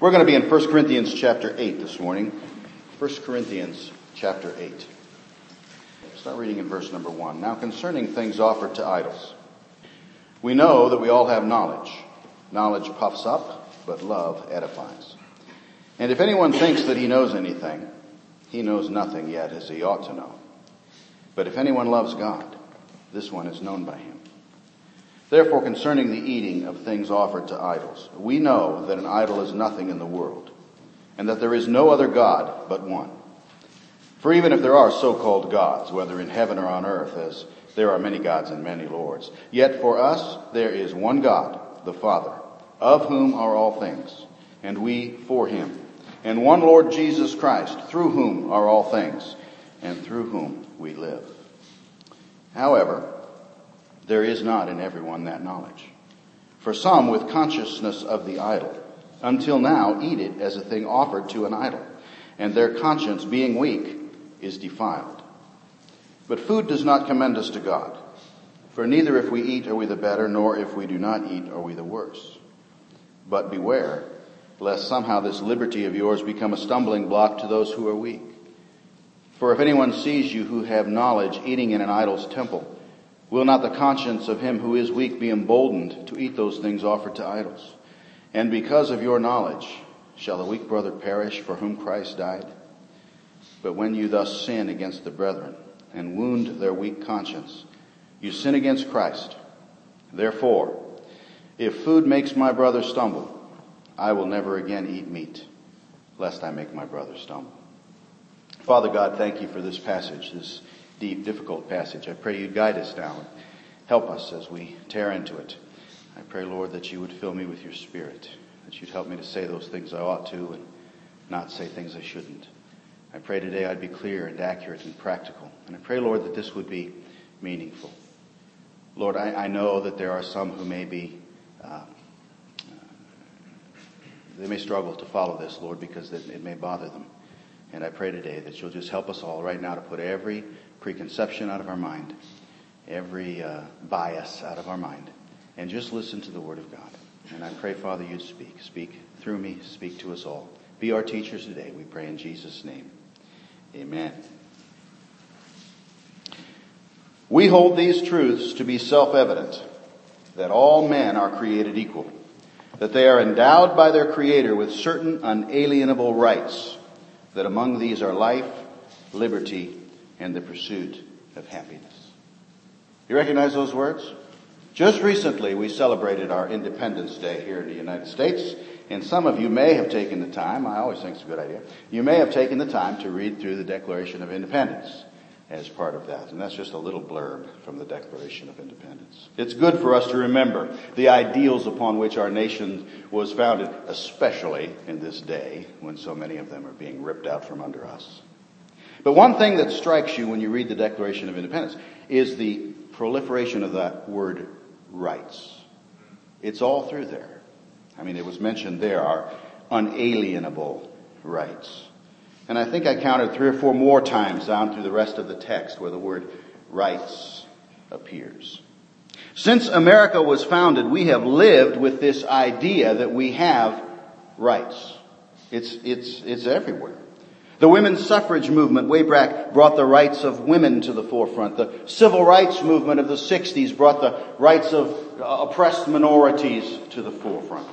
We're going to be in 1 Corinthians chapter 8 this morning. 1 Corinthians chapter 8. Start reading in verse number 1. Now concerning things offered to idols. We know that we all have knowledge. Knowledge puffs up, but love edifies. And if anyone thinks that he knows anything, he knows nothing yet as he ought to know. But if anyone loves God, this one is known by him. Therefore, concerning the eating of things offered to idols, we know that an idol is nothing in the world, and that there is no other God but one. For even if there are so-called gods, whether in heaven or on earth, as there are many gods and many lords, yet for us there is one God, the Father, of whom are all things, and we for him, and one Lord Jesus Christ, through whom are all things, and through whom we live. However, there is not in everyone that knowledge. For some with consciousness of the idol, until now eat it as a thing offered to an idol, and their conscience being weak is defiled. But food does not commend us to God. For neither if we eat are we the better, nor if we do not eat are we the worse. But beware, lest somehow this liberty of yours become a stumbling block to those who are weak. For if anyone sees you who have knowledge eating in an idol's temple, Will not the conscience of him who is weak be emboldened to eat those things offered to idols? And because of your knowledge, shall the weak brother perish for whom Christ died? But when you thus sin against the brethren and wound their weak conscience, you sin against Christ. Therefore, if food makes my brother stumble, I will never again eat meat, lest I make my brother stumble. Father God, thank you for this passage, this deep, difficult passage. I pray you'd guide us now and help us as we tear into it. I pray, Lord, that you would fill me with your spirit, that you'd help me to say those things I ought to and not say things I shouldn't. I pray today I'd be clear and accurate and practical. And I pray, Lord, that this would be meaningful. Lord, I, I know that there are some who may be, uh, they may struggle to follow this, Lord, because it, it may bother them. And I pray today that you'll just help us all right now to put every preconception out of our mind, every uh, bias out of our mind, and just listen to the Word of God. And I pray, Father, you'd speak. Speak through me. Speak to us all. Be our teachers today, we pray in Jesus' name. Amen. We hold these truths to be self-evident, that all men are created equal, that they are endowed by their Creator with certain unalienable rights, that among these are life, liberty, and the pursuit of happiness. You recognize those words? Just recently we celebrated our Independence Day here in the United States, and some of you may have taken the time, I always think it's a good idea, you may have taken the time to read through the Declaration of Independence as part of that. And that's just a little blurb from the Declaration of Independence. It's good for us to remember the ideals upon which our nation was founded, especially in this day when so many of them are being ripped out from under us. But one thing that strikes you when you read the Declaration of Independence is the proliferation of that word rights. It's all through there. I mean, it was mentioned there are unalienable rights. And I think I counted three or four more times down through the rest of the text where the word rights appears. Since America was founded, we have lived with this idea that we have rights. It's, it's, it's everywhere. The women's suffrage movement way back brought the rights of women to the forefront. The civil rights movement of the 60s brought the rights of uh, oppressed minorities to the forefront.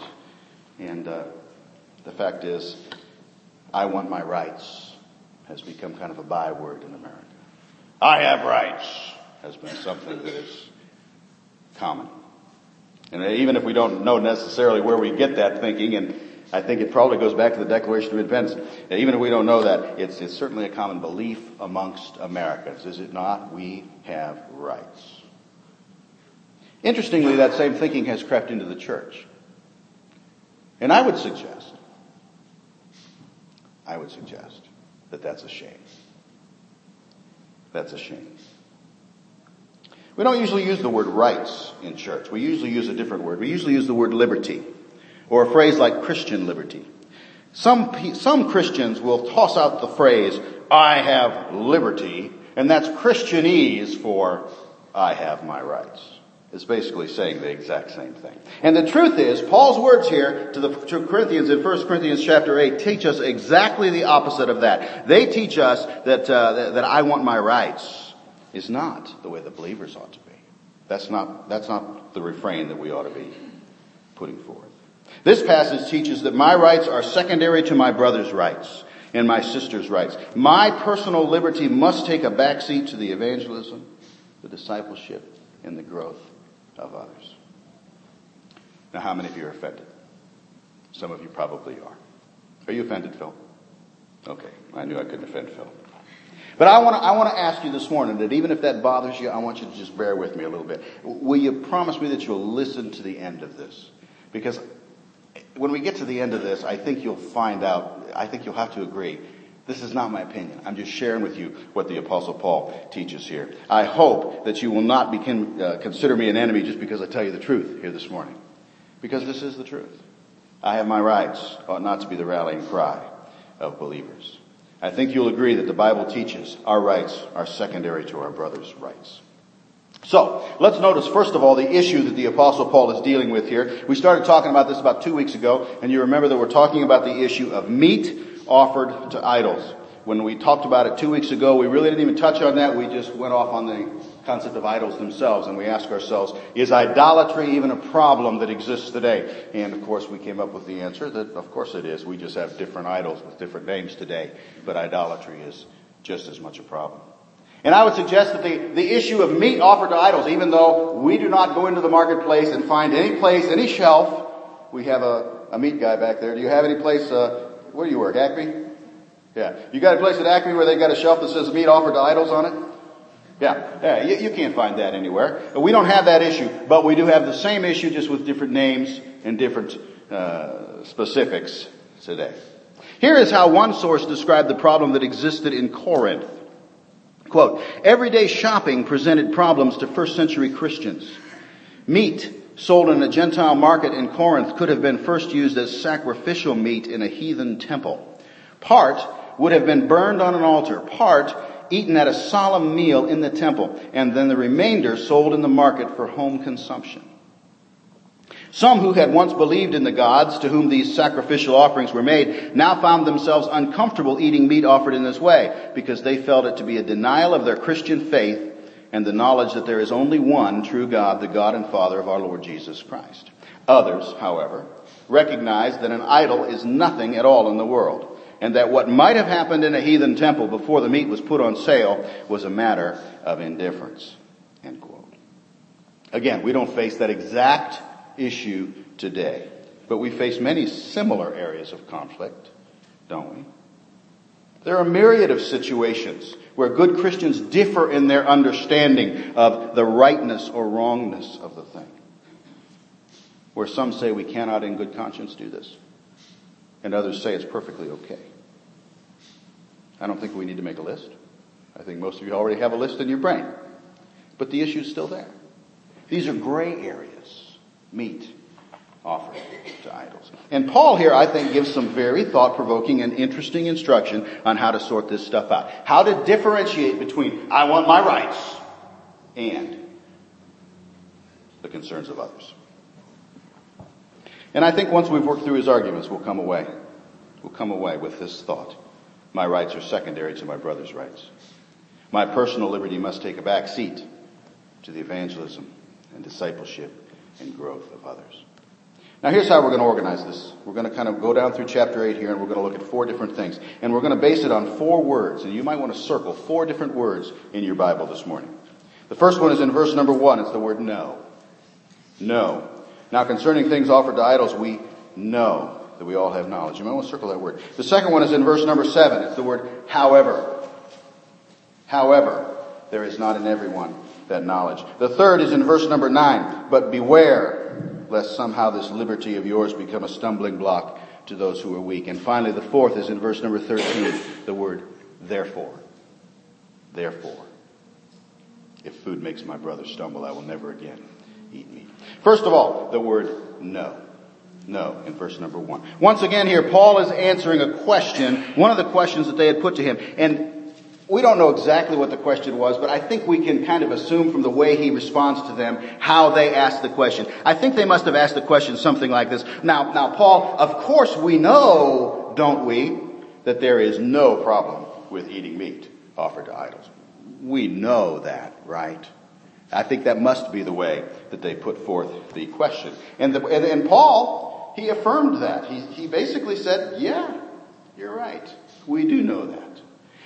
And uh, the fact is, I want my rights has become kind of a byword in America. I have rights has been something that is common. And even if we don't know necessarily where we get that thinking and I think it probably goes back to the Declaration of Independence. Even if we don't know that, it's, it's certainly a common belief amongst Americans, is it not? We have rights. Interestingly, that same thinking has crept into the church. And I would suggest, I would suggest that that's a shame. That's a shame. We don't usually use the word rights in church. We usually use a different word. We usually use the word liberty. Or a phrase like Christian liberty. Some, some Christians will toss out the phrase, I have liberty, and that's Christianese for I have my rights. It's basically saying the exact same thing. And the truth is, Paul's words here to the to Corinthians in 1 Corinthians chapter 8 teach us exactly the opposite of that. They teach us that, uh, that, that I want my rights is not the way the believers ought to be. That's not, that's not the refrain that we ought to be putting forth. This passage teaches that my rights are secondary to my brother's rights and my sister's rights. My personal liberty must take a backseat to the evangelism, the discipleship, and the growth of others. Now, how many of you are offended? Some of you probably are. Are you offended, Phil? Okay, I knew I couldn't offend Phil. But I want to I want to ask you this morning that even if that bothers you, I want you to just bear with me a little bit. Will you promise me that you'll listen to the end of this? Because when we get to the end of this, I think you'll find out, I think you'll have to agree. This is not my opinion. I'm just sharing with you what the apostle Paul teaches here. I hope that you will not uh, consider me an enemy just because I tell you the truth here this morning. Because this is the truth. I have my rights ought not to be the rallying cry of believers. I think you'll agree that the Bible teaches our rights are secondary to our brother's rights. So, let's notice first of all the issue that the apostle Paul is dealing with here. We started talking about this about two weeks ago, and you remember that we're talking about the issue of meat offered to idols. When we talked about it two weeks ago, we really didn't even touch on that. We just went off on the concept of idols themselves and we ask ourselves, is idolatry even a problem that exists today? And of course we came up with the answer that of course it is. We just have different idols with different names today, but idolatry is just as much a problem. And I would suggest that the, the issue of meat offered to idols, even though we do not go into the marketplace and find any place, any shelf, we have a, a meat guy back there. Do you have any place, uh, where do you work, Acme? Yeah. You got a place at Acme where they've got a shelf that says meat offered to idols on it? Yeah, yeah, you, you, can't find that anywhere. We don't have that issue, but we do have the same issue just with different names and different uh, specifics today. Here is how one source described the problem that existed in Corinth. Quote, everyday shopping presented problems to first century Christians. Meat sold in a Gentile market in Corinth could have been first used as sacrificial meat in a heathen temple. Part would have been burned on an altar. Part eaten at a solemn meal in the temple, and then the remainder sold in the market for home consumption. Some who had once believed in the gods to whom these sacrificial offerings were made now found themselves uncomfortable eating meat offered in this way because they felt it to be a denial of their Christian faith and the knowledge that there is only one true God, the God and Father of our Lord Jesus Christ. Others, however, recognized that an idol is nothing at all in the world and that what might have happened in a heathen temple before the meat was put on sale was a matter of indifference. End quote. Again, we don't face that exact issue today, but we face many similar areas of conflict, don't we? There are a myriad of situations where good Christians differ in their understanding of the rightness or wrongness of the thing. Where some say we cannot in good conscience do this and others say it's perfectly okay. I don't think we need to make a list. I think most of you already have a list in your brain. But the issue is still there. These are gray areas. Meat offered to idols. And Paul here, I think, gives some very thought-provoking and interesting instruction on how to sort this stuff out. How to differentiate between I want my rights and the concerns of others. And I think once we've worked through his arguments, we'll come away. We'll come away with this thought. My rights are secondary to my brother's rights. My personal liberty must take a back seat to the evangelism and discipleship and growth of others. Now here's how we're going to organize this. We're going to kind of go down through chapter 8 here and we're going to look at four different things. And we're going to base it on four words. And you might want to circle four different words in your Bible this morning. The first one is in verse number one. It's the word no. No. Now concerning things offered to idols, we know that we all have knowledge. You might want to circle that word. The second one is in verse number seven. It's the word however. However, there is not in everyone that knowledge. The third is in verse number nine. But beware lest somehow this liberty of yours become a stumbling block to those who are weak. And finally, the fourth is in verse number 13, the word therefore. Therefore. If food makes my brother stumble, I will never again eat meat. First of all, the word no. No, in verse number one. Once again here, Paul is answering a question, one of the questions that they had put to him. And we don't know exactly what the question was, but I think we can kind of assume from the way he responds to them how they asked the question. I think they must have asked the question something like this. Now, now Paul, of course we know, don't we, that there is no problem with eating meat offered to idols. We know that, right? I think that must be the way that they put forth the question. And, the, and, and Paul, he affirmed that. He, he basically said, yeah, you're right. We do know that.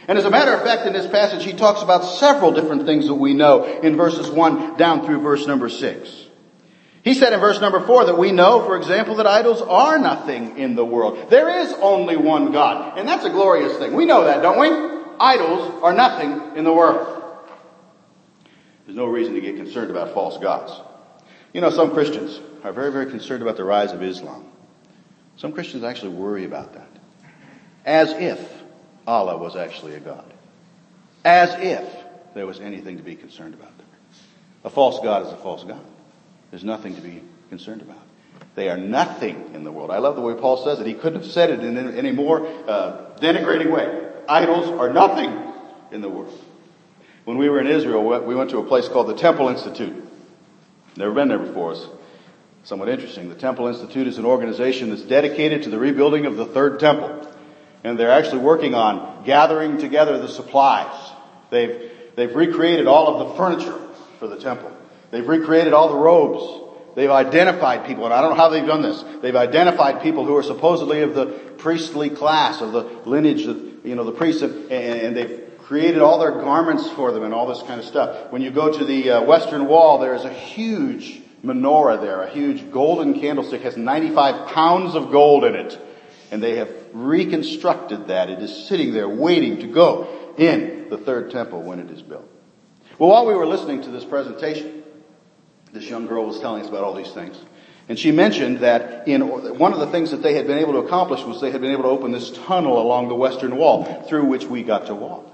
And as a matter of fact, in this passage, he talks about several different things that we know in verses 1 down through verse number 6. He said in verse number 4 that we know, for example, that idols are nothing in the world. There is only one God. And that's a glorious thing. We know that, don't we? Idols are nothing in the world. There's no reason to get concerned about false gods. You know, some Christians are very, very concerned about the rise of Islam. Some Christians actually worry about that. As if Allah was actually a God. As if there was anything to be concerned about there. A false God is a false God. There's nothing to be concerned about. They are nothing in the world. I love the way Paul says it. He couldn't have said it in any more uh, denigrating way. Idols are nothing in the world. When we were in Israel, we went to a place called the Temple Institute. Never been there before. It's somewhat interesting. The Temple Institute is an organization that's dedicated to the rebuilding of the third temple and they're actually working on gathering together the supplies. They've, they've recreated all of the furniture for the temple. They've recreated all the robes. They've identified people, and I don't know how they've done this. They've identified people who are supposedly of the priestly class, of the lineage of, you know, the priests, and, and they've created all their garments for them and all this kind of stuff. When you go to the uh, western wall, there is a huge menorah there, a huge golden candlestick, has 95 pounds of gold in it and they have reconstructed that. It is sitting there waiting to go in the third temple when it is built. Well, while we were listening to this presentation, this young girl was telling us about all these things. And she mentioned that in one of the things that they had been able to accomplish was they had been able to open this tunnel along the western wall through which we got to walk.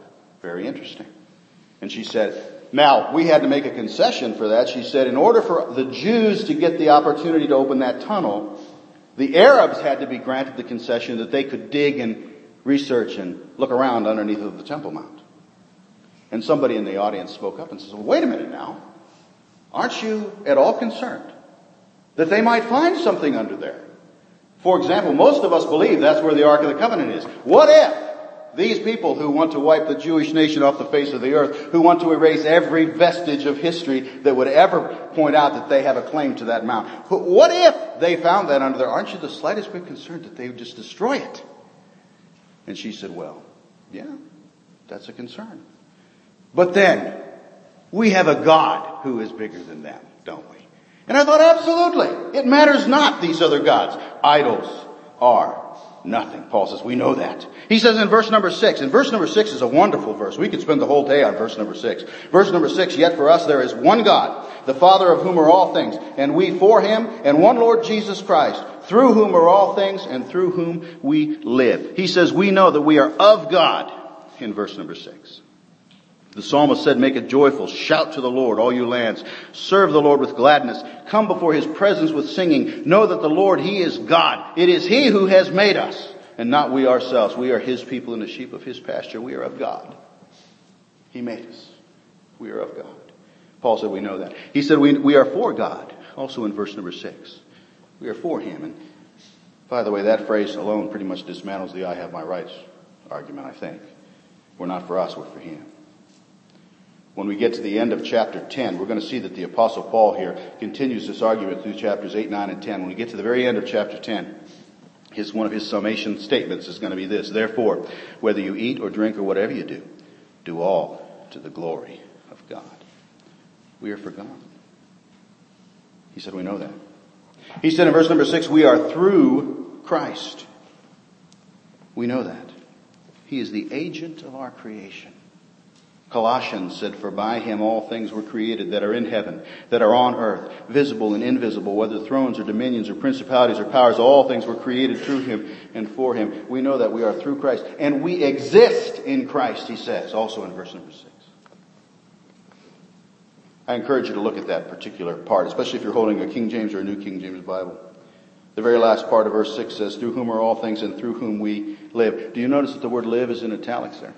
Very interesting. And she said, now, we had to make a concession for that. She said, in order for the Jews to get the opportunity to open that tunnel, the Arabs had to be granted the concession that they could dig and research and look around underneath of the Temple Mount. And somebody in the audience spoke up and says, well, wait a minute now. Aren't you at all concerned that they might find something under there? For example, most of us believe that's where the Ark of the Covenant is. What if these people who want to wipe the Jewish nation off the face of the earth, who want to erase every vestige of history that would ever point out that they have a claim to that mount. What if they found that under there? Aren't you the slightest bit concerned that they would just destroy it? And she said, well, yeah, that's a concern. But then, we have a God who is bigger than them, don't we? And I thought, absolutely. It matters not these other gods. Idols are nothing. Paul says, we know that. He says in verse number six, and verse number six is a wonderful verse. We could spend the whole day on verse number six. Verse number six, yet for us there is one God, the Father of whom are all things, and we for him, and one Lord Jesus Christ, through whom are all things, and through whom we live. He says, we know that we are of God, in verse number six. The psalmist said, make it joyful. Shout to the Lord, all you lands. Serve the Lord with gladness. Come before his presence with singing. Know that the Lord, he is God. It is he who has made us and not we ourselves. We are his people and the sheep of his pasture. We are of God. He made us. We are of God. Paul said we know that. He said we, we are for God. Also in verse number six. We are for him. And by the way, that phrase alone pretty much dismantles the I have my rights argument, I think. We're not for us, we're for him when we get to the end of chapter 10, we're going to see that the apostle Paul here continues this argument through chapters 8, 9, and 10. When we get to the very end of chapter 10, his, one of his summation statements is going to be this. Therefore, whether you eat or drink or whatever you do, do all to the glory of God. We are for God. He said we know that. He said in verse number 6, we are through Christ. We know that. He is the agent of our creation. Colossians said, For by him all things were created that are in heaven, that are on earth, visible and invisible, whether thrones or dominions or principalities or powers, all things were created through him and for him. We know that we are through Christ. And we exist in Christ, he says, also in verse number six. I encourage you to look at that particular part, especially if you're holding a King James or a New King James Bible. The very last part of verse 6 says, through whom are all things and through whom we live. Do you notice that the word live is in italics there?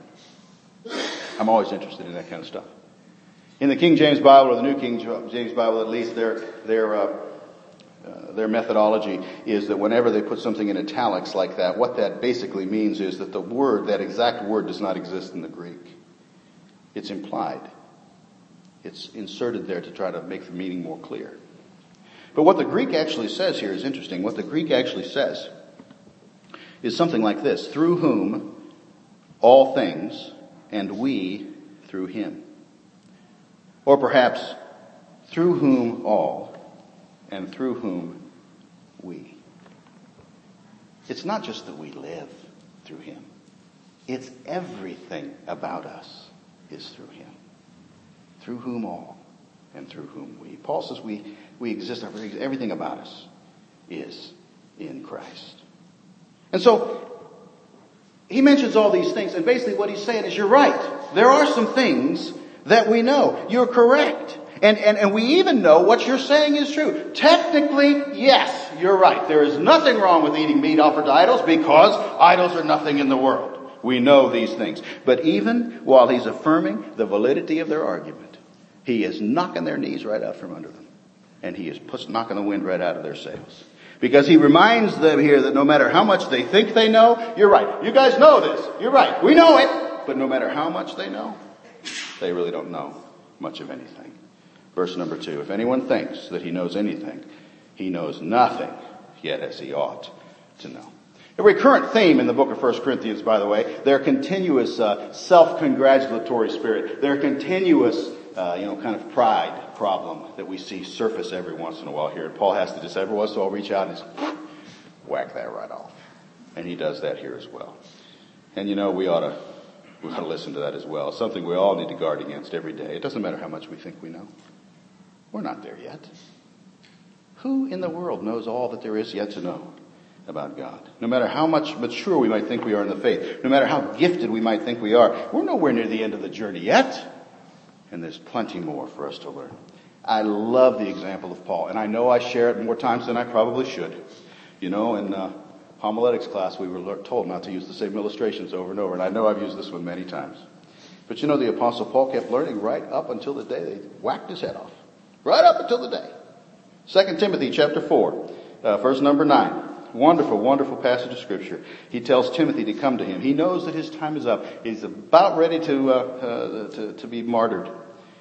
I'm always interested in that kind of stuff. In the King James Bible or the New King James Bible, at least, their their uh, uh, their methodology is that whenever they put something in italics like that, what that basically means is that the word, that exact word, does not exist in the Greek. It's implied. It's inserted there to try to make the meaning more clear. But what the Greek actually says here is interesting. What the Greek actually says is something like this through whom all things, and we through him. Or perhaps, through whom all, and through whom we. It's not just that we live through him. It's everything about us is through him. Through whom all, and through whom we. Paul says we, we exist, everything about us is in Christ. And so, he mentions all these things, and basically what he's saying is, you're right. There are some things that we know. You're correct. And, and, and we even know what you're saying is true. Technically, yes, you're right. There is nothing wrong with eating meat offered to idols because idols are nothing in the world. We know these things. But even while he's affirming the validity of their argument, he is knocking their knees right out from under them. And he is knocking the wind right out of their sails. Because he reminds them here that no matter how much they think they know, you're right. You guys know this. You're right. We know it. But no matter how much they know, they really don't know much of anything. Verse number two. If anyone thinks that he knows anything, he knows nothing yet as he ought to know. A recurrent theme in the book of 1 Corinthians, by the way, their continuous uh, self-congratulatory spirit, their continuous, uh, you know, kind of pride problem that we see surface every once in a while here. And Paul has to just every once in a while reach out and just whack that right off. And he does that here as well. And you know, we ought to we ought to listen to that as well. Something we all need to guard against every day. It doesn't matter how much we think we know. We're not there yet. Who in the world knows all that there is yet to know about God? No matter how much mature we might think we are in the faith, no matter how gifted we might think we are, we're nowhere near the end of the journey yet. And there's plenty more for us to learn. I love the example of Paul, and I know I share it more times than I probably should. You know, in uh, homiletics class, we were told not to use the same illustrations over and over, and I know I've used this one many times. But you know, the apostle Paul kept learning right up until the day they whacked his head off. Right up until the day. 2 Timothy chapter 4, uh, verse number 9. Wonderful, wonderful passage of scripture. He tells Timothy to come to him. He knows that his time is up. He's about ready to, uh, uh, to, to be martyred.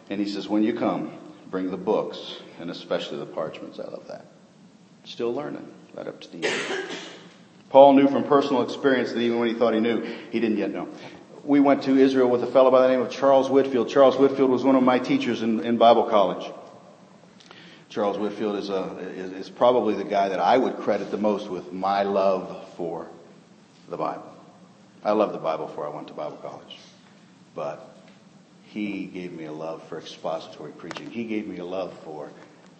And he says, when you come, bring the books, and especially the parchments. I love that. Still learning, right up to the end. Paul knew from personal experience that even when he thought he knew, he didn't yet know. We went to Israel with a fellow by the name of Charles Whitfield. Charles Whitfield was one of my teachers in, in Bible college. Charles Whitfield is, a, is, is probably the guy that I would credit the most with my love for the Bible. I loved the Bible before I went to Bible college. But he gave me a love for expository preaching. He gave me a love for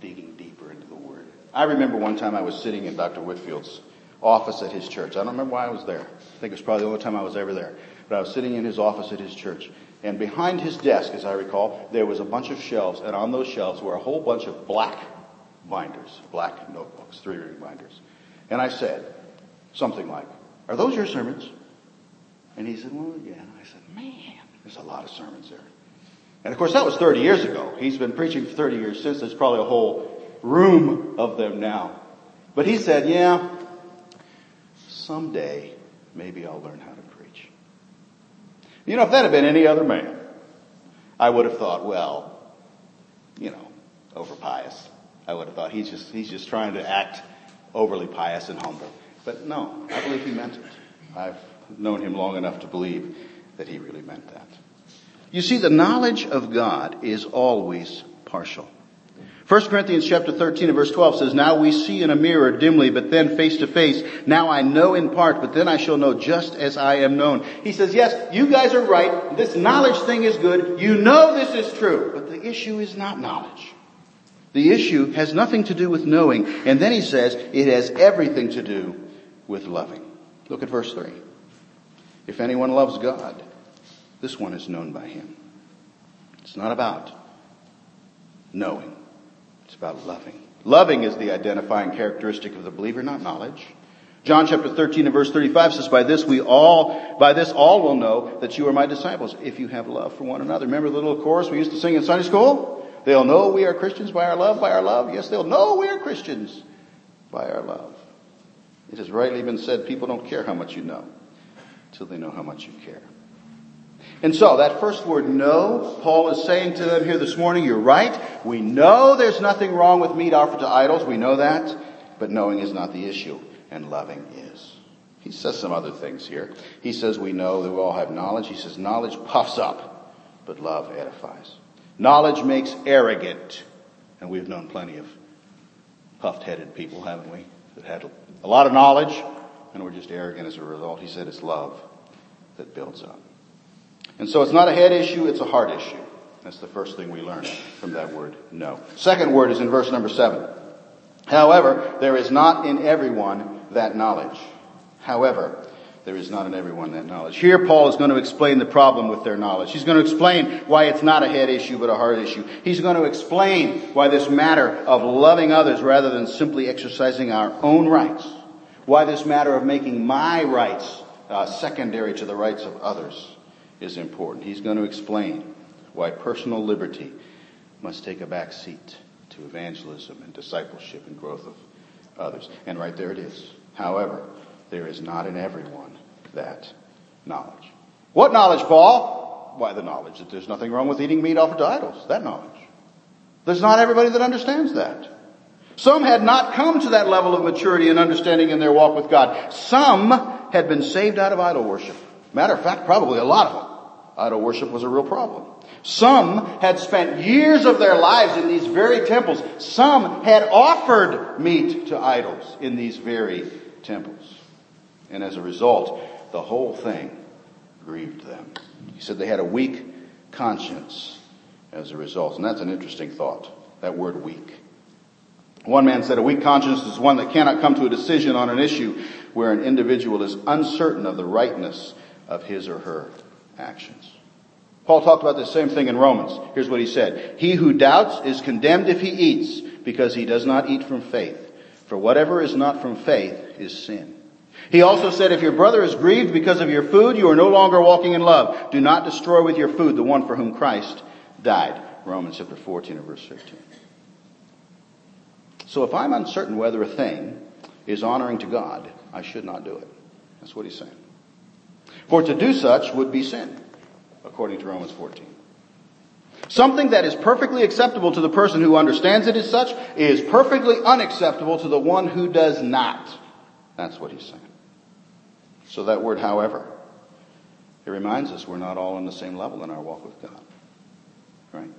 digging deeper into the Word. I remember one time I was sitting in Dr. Whitfield's office at his church. I don't remember why I was there. I think it was probably the only time I was ever there. But I was sitting in his office at his church. And behind his desk, as I recall, there was a bunch of shelves, and on those shelves were a whole bunch of black binders, black notebooks, three ring binders. And I said something like, Are those your sermons? And he said, Well, yeah. And I said, Man, there's a lot of sermons there. And of course, that was 30 years ago. He's been preaching for 30 years since. There's probably a whole room of them now. But he said, Yeah, someday maybe I'll learn how you know, if that had been any other man, I would have thought, well, you know, over pious. I would have thought he's just, he's just trying to act overly pious and humble. But no, I believe he meant it. I've known him long enough to believe that he really meant that. You see, the knowledge of God is always partial. 1 Corinthians chapter 13 and verse 12 says, Now we see in a mirror dimly, but then face to face. Now I know in part, but then I shall know just as I am known. He says, yes, you guys are right. This knowledge thing is good. You know this is true. But the issue is not knowledge. The issue has nothing to do with knowing. And then he says, it has everything to do with loving. Look at verse 3. If anyone loves God, this one is known by him. It's not about knowing. It's about loving. Loving is the identifying characteristic of the believer, not knowledge. John chapter 13 and verse 35 says, by this we all, by this all will know that you are my disciples if you have love for one another. Remember the little chorus we used to sing in Sunday school? They'll know we are Christians by our love, by our love. Yes, they'll know we are Christians by our love. It has rightly been said, people don't care how much you know till they know how much you care. And so that first word no, Paul is saying to them here this morning, you're right. We know there's nothing wrong with meat offered to idols. We know that. But knowing is not the issue and loving is. He says some other things here. He says we know that we all have knowledge. He says knowledge puffs up, but love edifies. Knowledge makes arrogant. And we've known plenty of puffed headed people, haven't we? That had a lot of knowledge and were just arrogant as a result. He said it's love that builds up. And so it's not a head issue, it's a heart issue. That's the first thing we learn from that word, no. Second word is in verse number seven. However, there is not in everyone that knowledge. However, there is not in everyone that knowledge. Here Paul is going to explain the problem with their knowledge. He's going to explain why it's not a head issue but a heart issue. He's going to explain why this matter of loving others rather than simply exercising our own rights, why this matter of making my rights uh, secondary to the rights of others is important. He's going to explain why personal liberty must take a back seat to evangelism and discipleship and growth of others. And right there it is. However, there is not in everyone that knowledge. What knowledge, Paul? Why the knowledge that there's nothing wrong with eating meat offered to idols. That knowledge. There's not everybody that understands that. Some had not come to that level of maturity and understanding in their walk with God. Some had been saved out of idol worship. Matter of fact, probably a lot of them. Idol worship was a real problem. Some had spent years of their lives in these very temples. Some had offered meat to idols in these very temples. And as a result, the whole thing grieved them. He said they had a weak conscience as a result. And that's an interesting thought. That word weak. One man said a weak conscience is one that cannot come to a decision on an issue where an individual is uncertain of the rightness of his or her actions. Paul talked about the same thing in Romans. Here's what he said. He who doubts is condemned if he eats because he does not eat from faith. For whatever is not from faith is sin. He also said, if your brother is grieved because of your food, you are no longer walking in love. Do not destroy with your food the one for whom Christ died. Romans chapter 14 and verse 15. So if I'm uncertain whether a thing is honoring to God, I should not do it. That's what he's saying. For to do such would be sin, according to Romans 14. Something that is perfectly acceptable to the person who understands it as such is perfectly unacceptable to the one who does not. That's what he's saying. So that word, however, it reminds us we're not all on the same level in our walk with God. Right?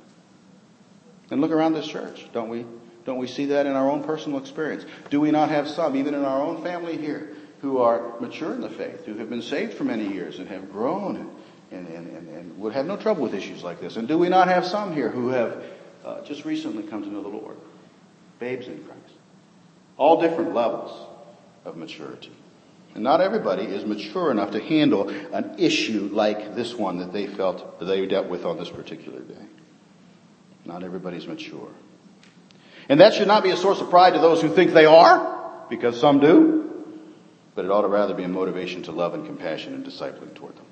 And look around this church. Don't we, don't we see that in our own personal experience? Do we not have some, even in our own family here, who are mature in the faith, who have been saved for many years and have grown and, and, and, and would have no trouble with issues like this? And do we not have some here who have uh, just recently come to know the Lord? Babes in Christ. All different levels of maturity. And not everybody is mature enough to handle an issue like this one that they felt they dealt with on this particular day. Not everybody's mature. And that should not be a source of pride to those who think they are, because some do but it ought to rather be a motivation to love and compassion and discipling toward them.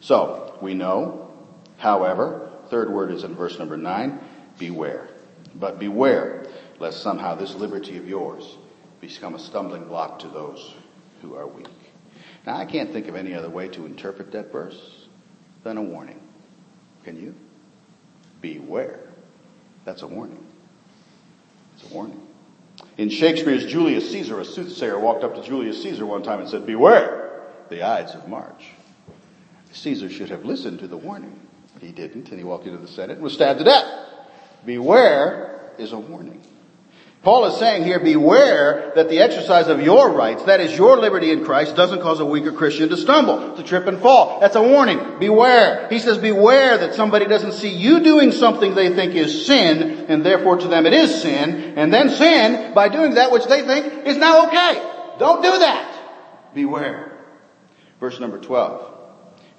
So, we know, however, third word is in verse number nine, beware. But beware lest somehow this liberty of yours become a stumbling block to those who are weak. Now, I can't think of any other way to interpret that verse than a warning. Can you? Beware. That's a warning. It's a warning. In Shakespeare's Julius Caesar, a soothsayer walked up to Julius Caesar one time and said, Beware the Ides of March. Caesar should have listened to the warning. He didn't, and he walked into the Senate and was stabbed to death. Beware is a warning. Paul is saying here, beware that the exercise of your rights, that is your liberty in Christ, doesn't cause a weaker Christian to stumble, to trip and fall. That's a warning. Beware. He says, beware that somebody doesn't see you doing something they think is sin, and therefore to them it is sin, and then sin by doing that which they think is now okay. Don't do that. Beware. Verse number 12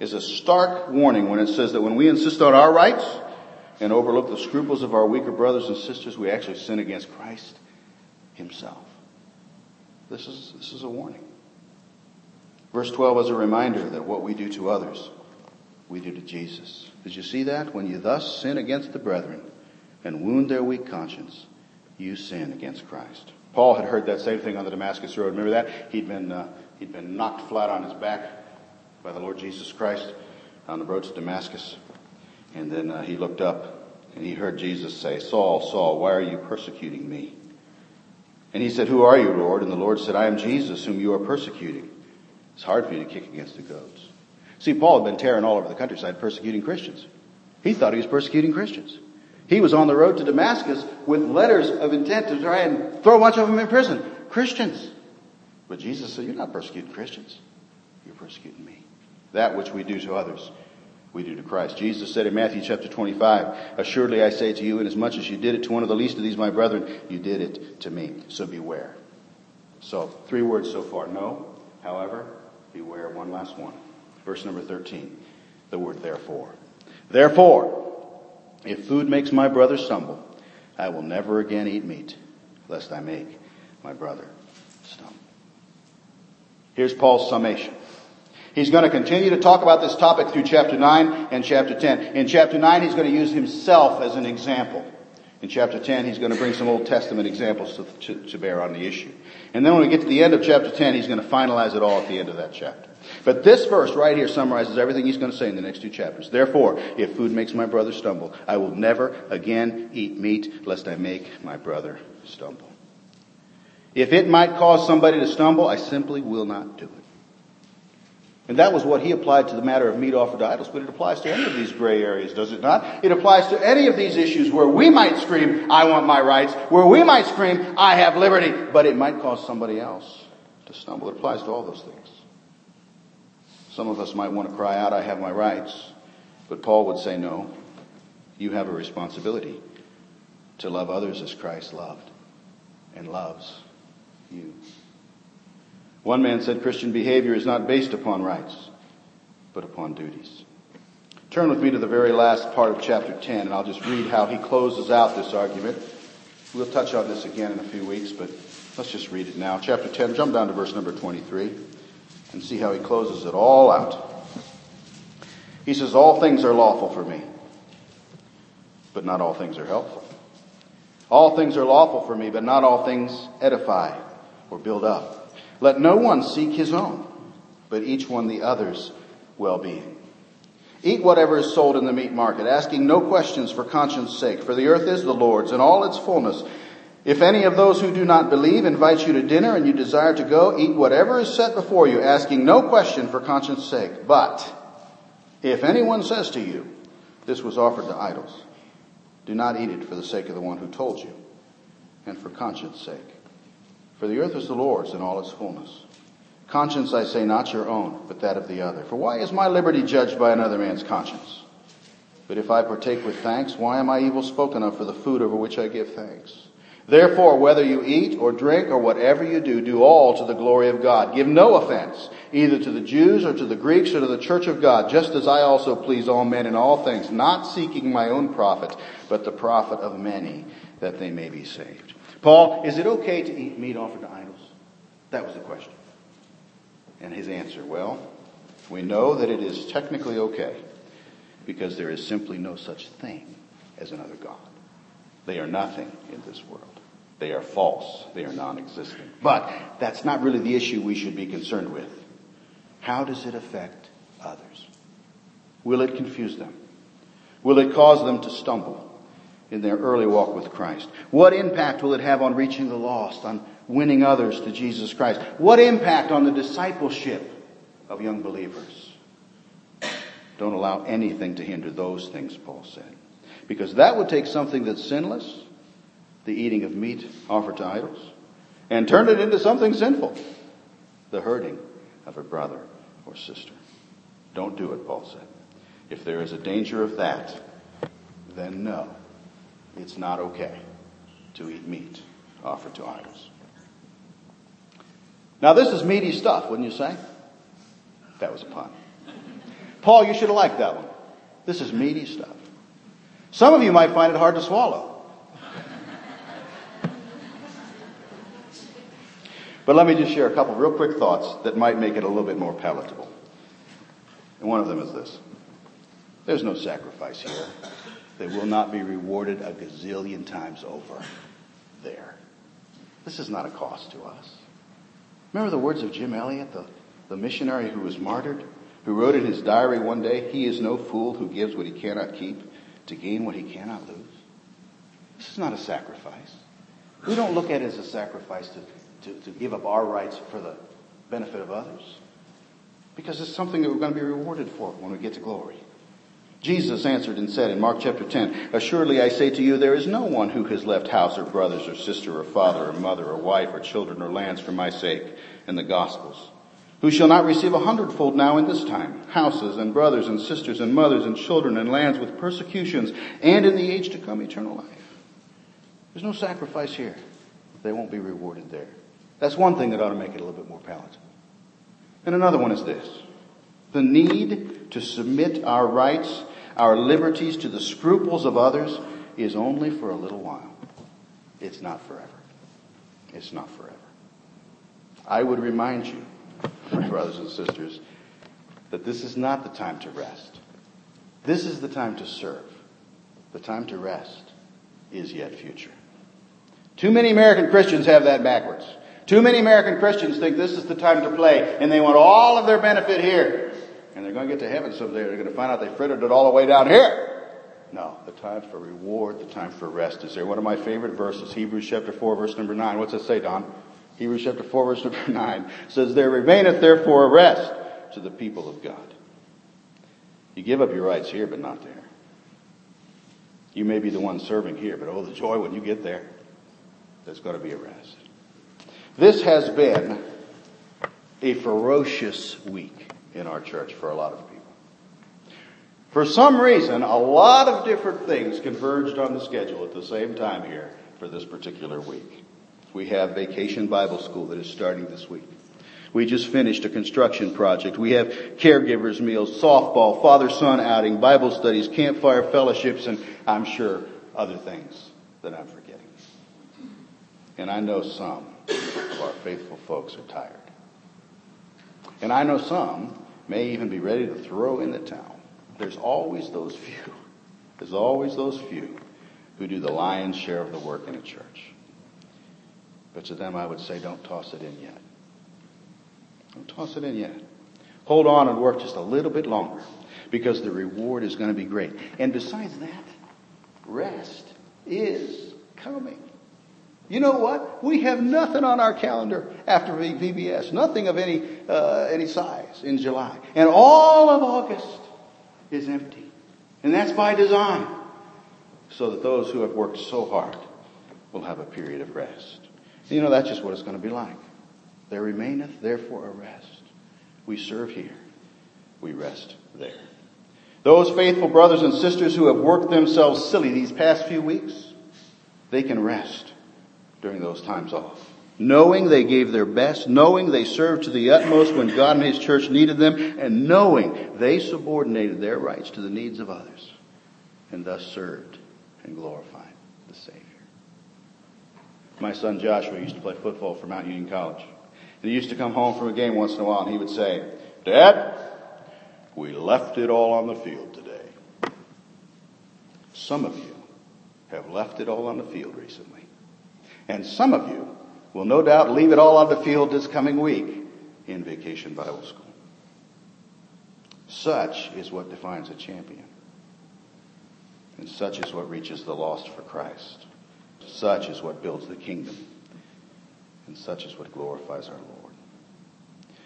is a stark warning when it says that when we insist on our rights, and overlook the scruples of our weaker brothers and sisters, we actually sin against Christ Himself. This is, this is a warning. Verse 12 is a reminder that what we do to others, we do to Jesus. Did you see that? When you thus sin against the brethren and wound their weak conscience, you sin against Christ. Paul had heard that same thing on the Damascus Road. Remember that? He'd been, uh, he'd been knocked flat on his back by the Lord Jesus Christ on the road to Damascus. And then uh, he looked up and he heard Jesus say, Saul, Saul, why are you persecuting me? And he said, Who are you, Lord? And the Lord said, I am Jesus whom you are persecuting. It's hard for you to kick against the goads. See, Paul had been tearing all over the countryside persecuting Christians. He thought he was persecuting Christians. He was on the road to Damascus with letters of intent to try and throw a bunch of them in prison. Christians. But Jesus said, You're not persecuting Christians. You're persecuting me. That which we do to others, we do to Christ. Jesus said in Matthew chapter 25, Assuredly I say to you, inasmuch as you did it to one of the least of these my brethren, you did it to me. So beware. So, three words so far. No, however, beware. One last one. Verse number 13. The word therefore. Therefore, if food makes my brother stumble, I will never again eat meat, lest I make my brother stumble. Here's Paul's summation. He's going to continue to talk about this topic through chapter 9 and chapter 10. In chapter 9, he's going to use himself as an example. In chapter 10, he's going to bring some Old Testament examples to, to, to, bear on the issue. And then when we get to the end of chapter 10, he's going to finalize it all at the end of that chapter. But this verse right here summarizes everything he's going to say in the next two chapters. Therefore, if food makes my brother stumble, I will never again eat meat lest I make my brother stumble. If it might cause somebody to stumble, I simply will not do it. And that was what he applied to the matter of meat offered to idols, but it applies to any of these gray areas, does it not? It applies to any of these issues where we might scream, I want my rights, where we might scream, I have liberty, but it might cause somebody else to stumble. It applies to all those things. Some of us might want to cry out, I have my rights, but Paul would say, no, you have a responsibility to love others as Christ loved and loves. One man said Christian behavior is not based upon rights, but upon duties. Turn with me to the very last part of chapter 10, and I'll just read how he closes out this argument. We'll touch on this again in a few weeks, but let's just read it now. Chapter 10, jump down to verse number 23 and see how he closes it all out. He says, All things are lawful for me, but not all things are helpful. All things are lawful for me, but not all things edify or build up. Let no one seek his own, but each one the other's well-being. Eat whatever is sold in the meat market, asking no questions for conscience sake, for the earth is the Lord's and all its fullness. If any of those who do not believe invites you to dinner and you desire to go, eat whatever is set before you, asking no question for conscience sake. But if anyone says to you, this was offered to idols, do not eat it for the sake of the one who told you and for conscience sake. For the earth is the Lord's and all its fullness. Conscience, I say, not your own, but that of the other. For why is my liberty judged by another man's conscience? But if I partake with thanks, why am I evil spoken of for the food over which I give thanks? Therefore, whether you eat or drink or whatever you do, do all to the glory of God. Give no offense, either to the Jews or to the Greeks or to the church of God, just as I also please all men in all things, not seeking my own profit, but the profit of many, that they may be saved. Paul, is it okay to eat meat offered to idols? That was the question. And his answer, well, we know that it is technically okay because there is simply no such thing as another God. They are nothing in this world. They are false. They are non-existent. But that's not really the issue we should be concerned with. How does it affect others? Will it confuse them? Will it cause them to stumble? In their early walk with Christ? What impact will it have on reaching the lost, on winning others to Jesus Christ? What impact on the discipleship of young believers? Don't allow anything to hinder those things, Paul said. Because that would take something that's sinless, the eating of meat offered to idols, and turn it into something sinful, the hurting of a brother or sister. Don't do it, Paul said. If there is a danger of that, then no it's not okay to eat meat offered to idols. Now, this is meaty stuff, wouldn't you say? That was a pun. Paul, you should have liked that one. This is meaty stuff. Some of you might find it hard to swallow. But let me just share a couple real quick thoughts that might make it a little bit more palatable. And one of them is this. There's no sacrifice here that will not be rewarded a gazillion times over there. This is not a cost to us. Remember the words of Jim Elliot, the, the missionary who was martyred, who wrote in his diary one day, He is no fool who gives what he cannot keep to gain what he cannot lose. This is not a sacrifice. We don't look at it as a sacrifice to, to, to give up our rights for the benefit of others. Because it's something that we're going to be rewarded for when we get to glory. Jesus answered and said in Mark chapter 10, Assuredly I say to you, there is no one who has left house or brothers or sister or father or mother or wife or children or lands for my sake and the gospels, who shall not receive a hundredfold now in this time, houses and brothers and sisters and mothers and children and lands with persecutions and in the age to come eternal life. There's no sacrifice here. They won't be rewarded there. That's one thing that ought to make it a little bit more palatable. And another one is this. The need to submit our rights our liberties to the scruples of others is only for a little while. It's not forever. It's not forever. I would remind you, brothers and sisters, that this is not the time to rest. This is the time to serve. The time to rest is yet future. Too many American Christians have that backwards. Too many American Christians think this is the time to play and they want all of their benefit here. And they're going to get to heaven someday. They're going to find out they frittered it all the way down here. No, the time for reward, the time for rest is there. One of my favorite verses, Hebrews chapter 4, verse number 9. What's it say, Don? Hebrews chapter 4, verse number 9 says, There remaineth therefore a rest to the people of God. You give up your rights here, but not there. You may be the one serving here, but oh, the joy when you get there. There's going to be a rest. This has been a ferocious week in our church for a lot of people. For some reason, a lot of different things converged on the schedule at the same time here for this particular week. We have Vacation Bible School that is starting this week. We just finished a construction project. We have caregivers meals, softball, father-son outing, Bible studies, campfire fellowships, and I'm sure other things that I'm forgetting. And I know some of our faithful folks are tired. And I know some may even be ready to throw in the towel. There's always those few. There's always those few who do the lion's share of the work in a church. But to them, I would say, don't toss it in yet. Don't toss it in yet. Hold on and work just a little bit longer because the reward is going to be great. And besides that, rest is coming. You know what? We have nothing on our calendar after VBS, nothing of any uh, any size in July, and all of August is empty, and that's by design, so that those who have worked so hard will have a period of rest. You know that's just what it's going to be like. There remaineth therefore a rest. We serve here, we rest there. Those faithful brothers and sisters who have worked themselves silly these past few weeks, they can rest during those times off. Knowing they gave their best, knowing they served to the utmost when God and His church needed them, and knowing they subordinated their rights to the needs of others, and thus served and glorified the Savior. My son Joshua used to play football for Mount Union College. And he used to come home from a game once in a while and he would say, Dad, we left it all on the field today. Some of you have left it all on the field recently. And some of you will no doubt leave it all on the field this coming week in Vacation Bible School. Such is what defines a champion. And such is what reaches the lost for Christ. Such is what builds the kingdom. And such is what glorifies our Lord.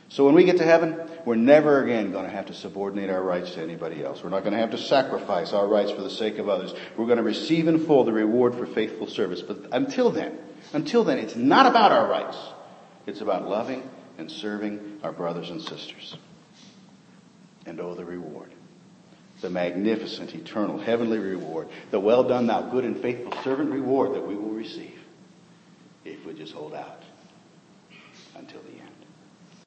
So when we get to heaven, we're never again going to have to subordinate our rights to anybody else. We're not going to have to sacrifice our rights for the sake of others. We're going to receive in full the reward for faithful service. But until then, until then, it's not about our rights. It's about loving and serving our brothers and sisters. And oh, the reward. The magnificent, eternal, heavenly reward. The well done, thou good and faithful servant reward that we will receive if we just hold out until the end.